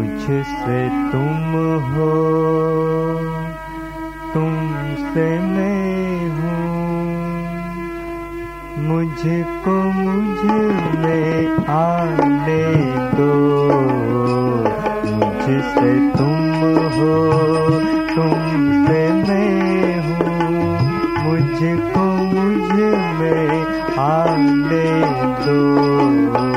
मुझसे तुम हो। तुमसे मैं हूँ। मुझको मुझमें आने दो। मुझसे तुम हो। तुमसे मैं हूँ। मुझको मुझमें आने दो।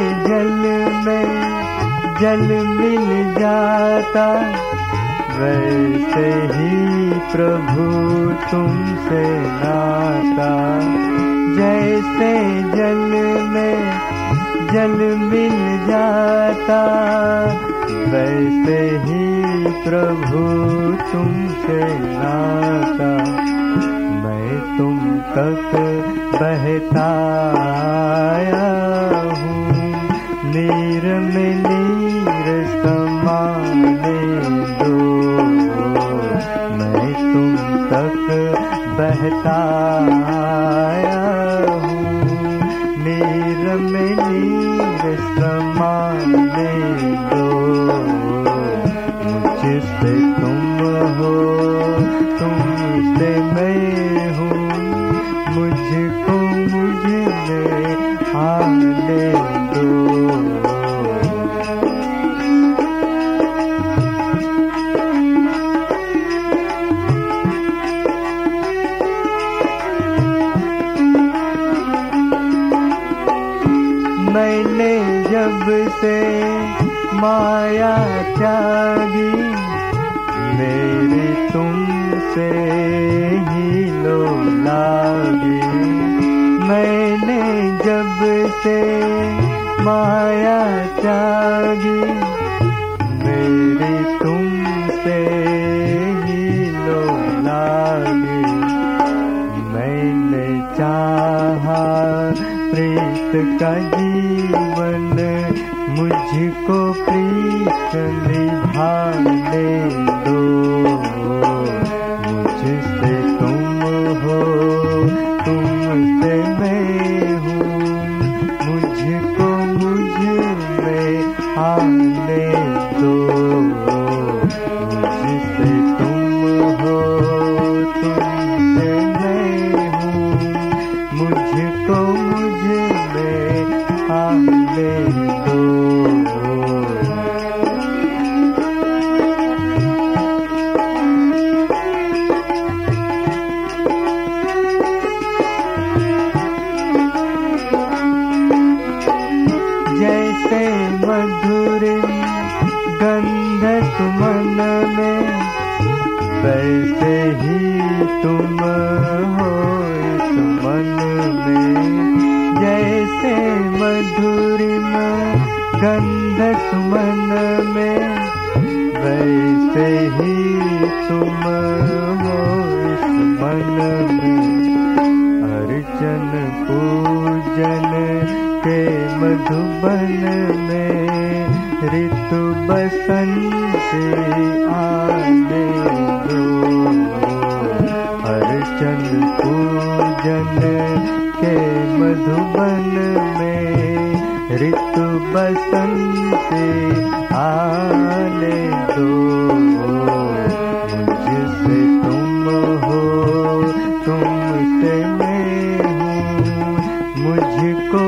जल में जल मिल जाता। वैसे ही प्रभु तुमसे नाता। जैसे जल में जल मिल जाता, वैसे ही प्रभु तुमसे नाता। मैं तुम तक बहता आया हूँ। आया हूँ। नीर में नीर समाने दो। मुझसे तुम हो तुमसे मैं हूँ। मुझको मैंने जब से माया त्यागी, मेरी तुमसे ही लो लागी। मैंने जब से माया त्यागी, मेरी तुमसे ही लो लागी। मैंने चाहा प्रीत का जीवन मुझको प्रीत निभाने दो मुझसे तुम हो, तुमसे मैं हूँ। मुझको मुझमें आने सुमन में वैसे ही तुम हो इस मन में। जैसे मधुरिम गंध सुमन में वैसे ही तुम हो इस मन में। अर्चन पूजन के मधुबन में ऋतु बसंत आने दो। अर्चन पूजन के मधुबन में ऋतु बसंत आने दो। मुझसे तुम हो, मुझको